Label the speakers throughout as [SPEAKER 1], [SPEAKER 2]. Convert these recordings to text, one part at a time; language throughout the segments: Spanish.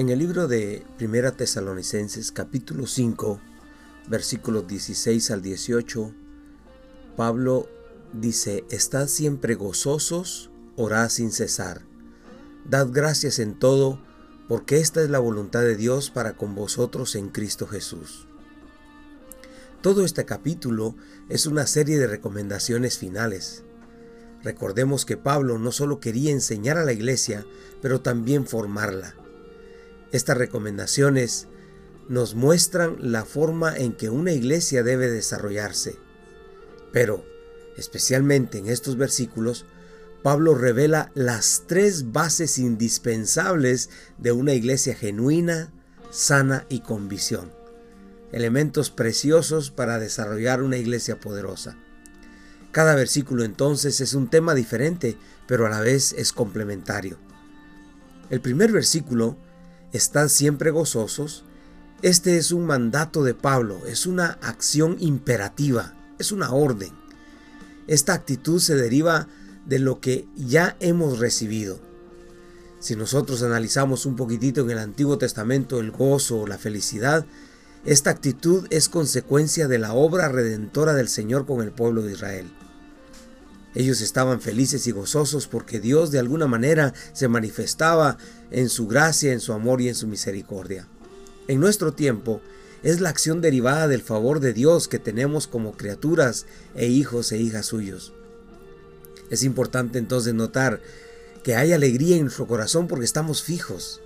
[SPEAKER 1] En el libro de Primera Tesalonicenses capítulo 5, versículos 16 al 18, Pablo dice, Estad siempre gozosos, orad sin cesar. Dad gracias en todo, porque esta es la voluntad de Dios para con vosotros en Cristo Jesús. Todo este capítulo es una serie de recomendaciones finales. Recordemos que Pablo no solo quería enseñar a la iglesia, pero también formarla. Estas recomendaciones nos muestran la forma en que una iglesia debe desarrollarse. Pero, especialmente en estos versículos, Pablo revela las tres bases indispensables de una iglesia genuina, sana y con visión. Elementos preciosos para desarrollar una iglesia poderosa. Cada versículo entonces es un tema diferente, pero a la vez es complementario. El primer versículo, Están siempre gozosos, este es un mandato de Pablo, es una acción imperativa, es una orden. Esta actitud se deriva de lo que ya hemos recibido. Si nosotros analizamos un poquitito en el Antiguo Testamento el gozo o la felicidad, esta actitud es consecuencia de la obra redentora del Señor con el pueblo de Israel. Ellos estaban felices y gozosos porque Dios de alguna manera se manifestaba en su gracia, en su amor y en su misericordia. En nuestro tiempo es la acción derivada del favor de Dios que tenemos como criaturas e hijos e hijas suyos. Es importante entonces notar que hay alegría en nuestro corazón porque estamos fijos,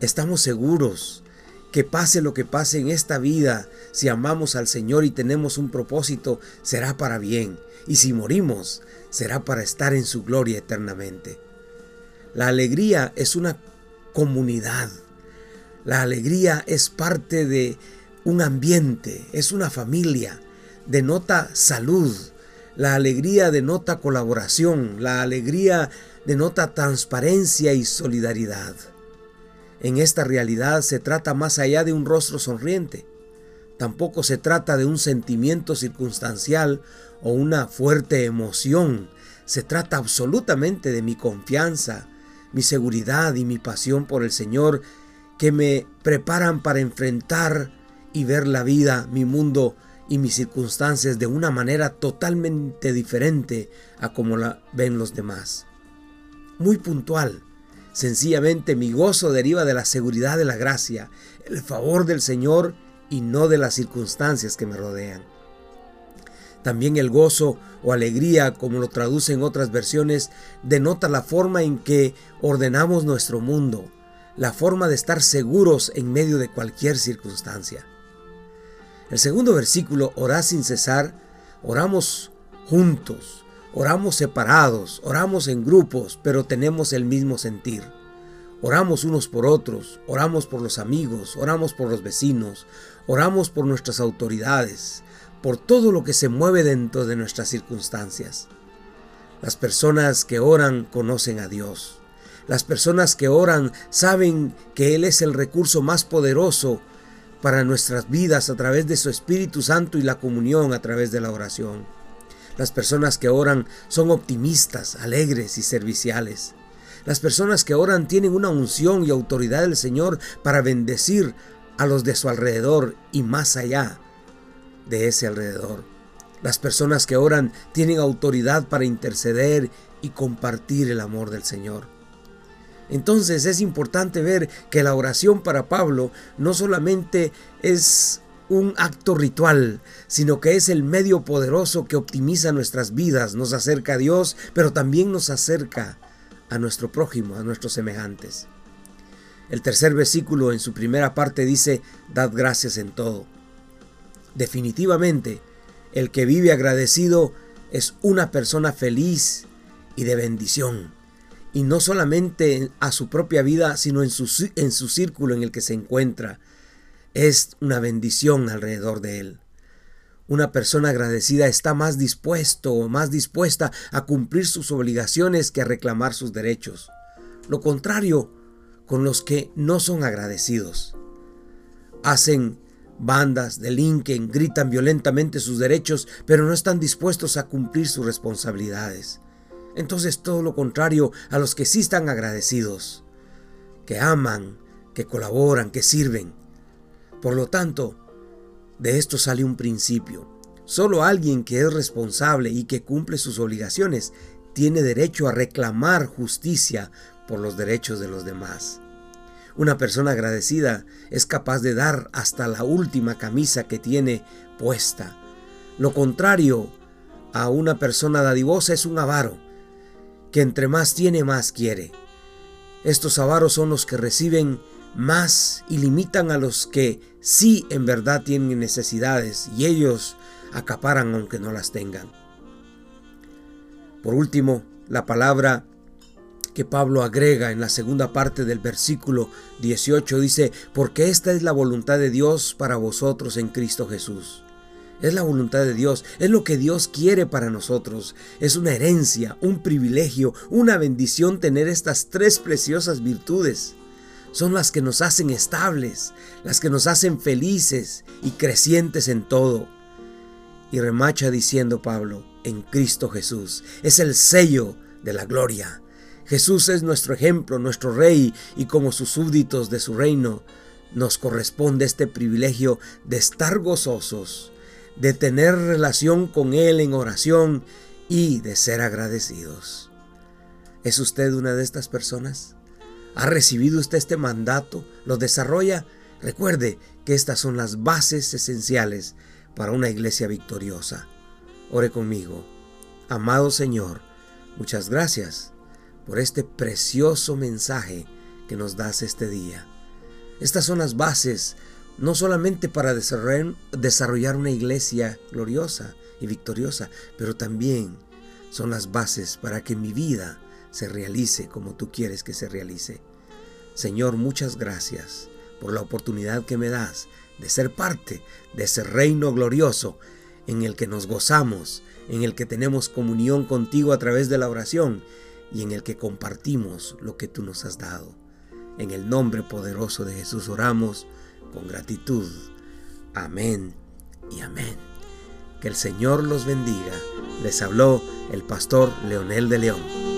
[SPEAKER 1] estamos seguros, que pase lo que pase en esta vida, si amamos al Señor y tenemos un propósito, será para bien, y si morimos, será para estar en su gloria eternamente. La alegría es una comunidad, la alegría es parte de un ambiente, es una familia, denota salud, la alegría denota colaboración, la alegría denota transparencia y solidaridad. En esta realidad se trata más allá de un rostro sonriente. Tampoco se trata de un sentimiento circunstancial o una fuerte emoción. Se trata absolutamente de mi confianza, mi seguridad y mi pasión por el Señor que me preparan para enfrentar y ver la vida, mi mundo y mis circunstancias de una manera totalmente diferente a como la ven los demás. Muy puntual. Sencillamente mi gozo deriva de la seguridad de la gracia, el favor del Señor y no de las circunstancias que me rodean. También el gozo o alegría, como lo traducen otras versiones, denota la forma en que ordenamos nuestro mundo, la forma de estar seguros en medio de cualquier circunstancia. El segundo versículo, orá sin cesar, oramos juntos, oramos separados, oramos en grupos, pero tenemos el mismo sentir. Oramos unos por otros, oramos por los amigos, oramos por los vecinos, oramos por nuestras autoridades, por todo lo que se mueve dentro de nuestras circunstancias. Las personas que oran conocen a Dios. Las personas que oran saben que Él es el recurso más poderoso para nuestras vidas a través de su Espíritu Santo y la comunión a través de la oración. Las personas que oran son optimistas, alegres y serviciales. Las personas que oran tienen una unción y autoridad del Señor para bendecir a los de su alrededor y más allá de ese alrededor. Las personas que oran tienen autoridad para interceder y compartir el amor del Señor. Entonces es importante ver que la oración para Pablo no solamente es un acto ritual, sino que es el medio poderoso que optimiza nuestras vidas, nos acerca a Dios, pero también nos acerca a nuestro prójimo, a nuestros semejantes. El tercer versículo en su primera parte dice, Dad gracias en todo. Definitivamente, el que vive agradecido es una persona feliz y de bendición y no solamente a su propia vida, sino en su, en su círculo en el que se encuentra. Es una bendición alrededor de él. Una persona agradecida está más dispuesto o más dispuesta a cumplir sus obligaciones que a reclamar sus derechos. Lo contrario con los que no son agradecidos. Hacen bandas, delinquen, gritan violentamente sus derechos, pero no están dispuestos a cumplir sus responsabilidades. Entonces todo lo contrario a los que sí están agradecidos, que aman, que colaboran, que sirven. Por lo tanto, de esto sale un principio. Solo alguien que es responsable y que cumple sus obligaciones tiene derecho a reclamar justicia por los derechos de los demás. Una persona agradecida es capaz de dar hasta la última camisa que tiene puesta. Lo contrario a una persona dadivosa es un avaro, que entre más tiene más quiere. Estos avaros son los que reciben más y limitan a los que sí en verdad tienen necesidades y ellos acaparan aunque no las tengan. Por último, la palabra que Pablo agrega en la segunda parte del versículo 18 dice, porque esta es la voluntad de Dios para vosotros en Cristo Jesús. Es la voluntad de Dios, es lo que Dios quiere para nosotros. Es una herencia, un privilegio, una bendición tener estas tres preciosas virtudes. Son las que nos hacen estables, las que nos hacen felices y crecientes en todo. Y remacha diciendo Pablo, en Cristo Jesús, es el sello de la gloria. Jesús es nuestro ejemplo, nuestro rey, y como sus súbditos de su reino, nos corresponde este privilegio de estar gozosos, de tener relación con Él en oración y de ser agradecidos. ¿Es usted una de estas personas? ¿Ha recibido usted este mandato? ¿Lo desarrolla? Recuerde que estas son las bases esenciales para una iglesia victoriosa. Ore conmigo. Amado Señor, muchas gracias por este precioso mensaje que nos das este día. Estas son las bases no solamente para desarrollar una iglesia gloriosa y victoriosa, pero también son las bases para que mi vida se realice como tú quieres que se realice. Señor, muchas gracias por la oportunidad que me das de ser parte de ese reino glorioso en el que nos gozamos, en el que tenemos comunión contigo a través de la oración y en el que compartimos lo que tú nos has dado. En el nombre poderoso de Jesús oramos con gratitud. Amén y amén. Que el Señor los bendiga. Les habló el pastor Leonel de León.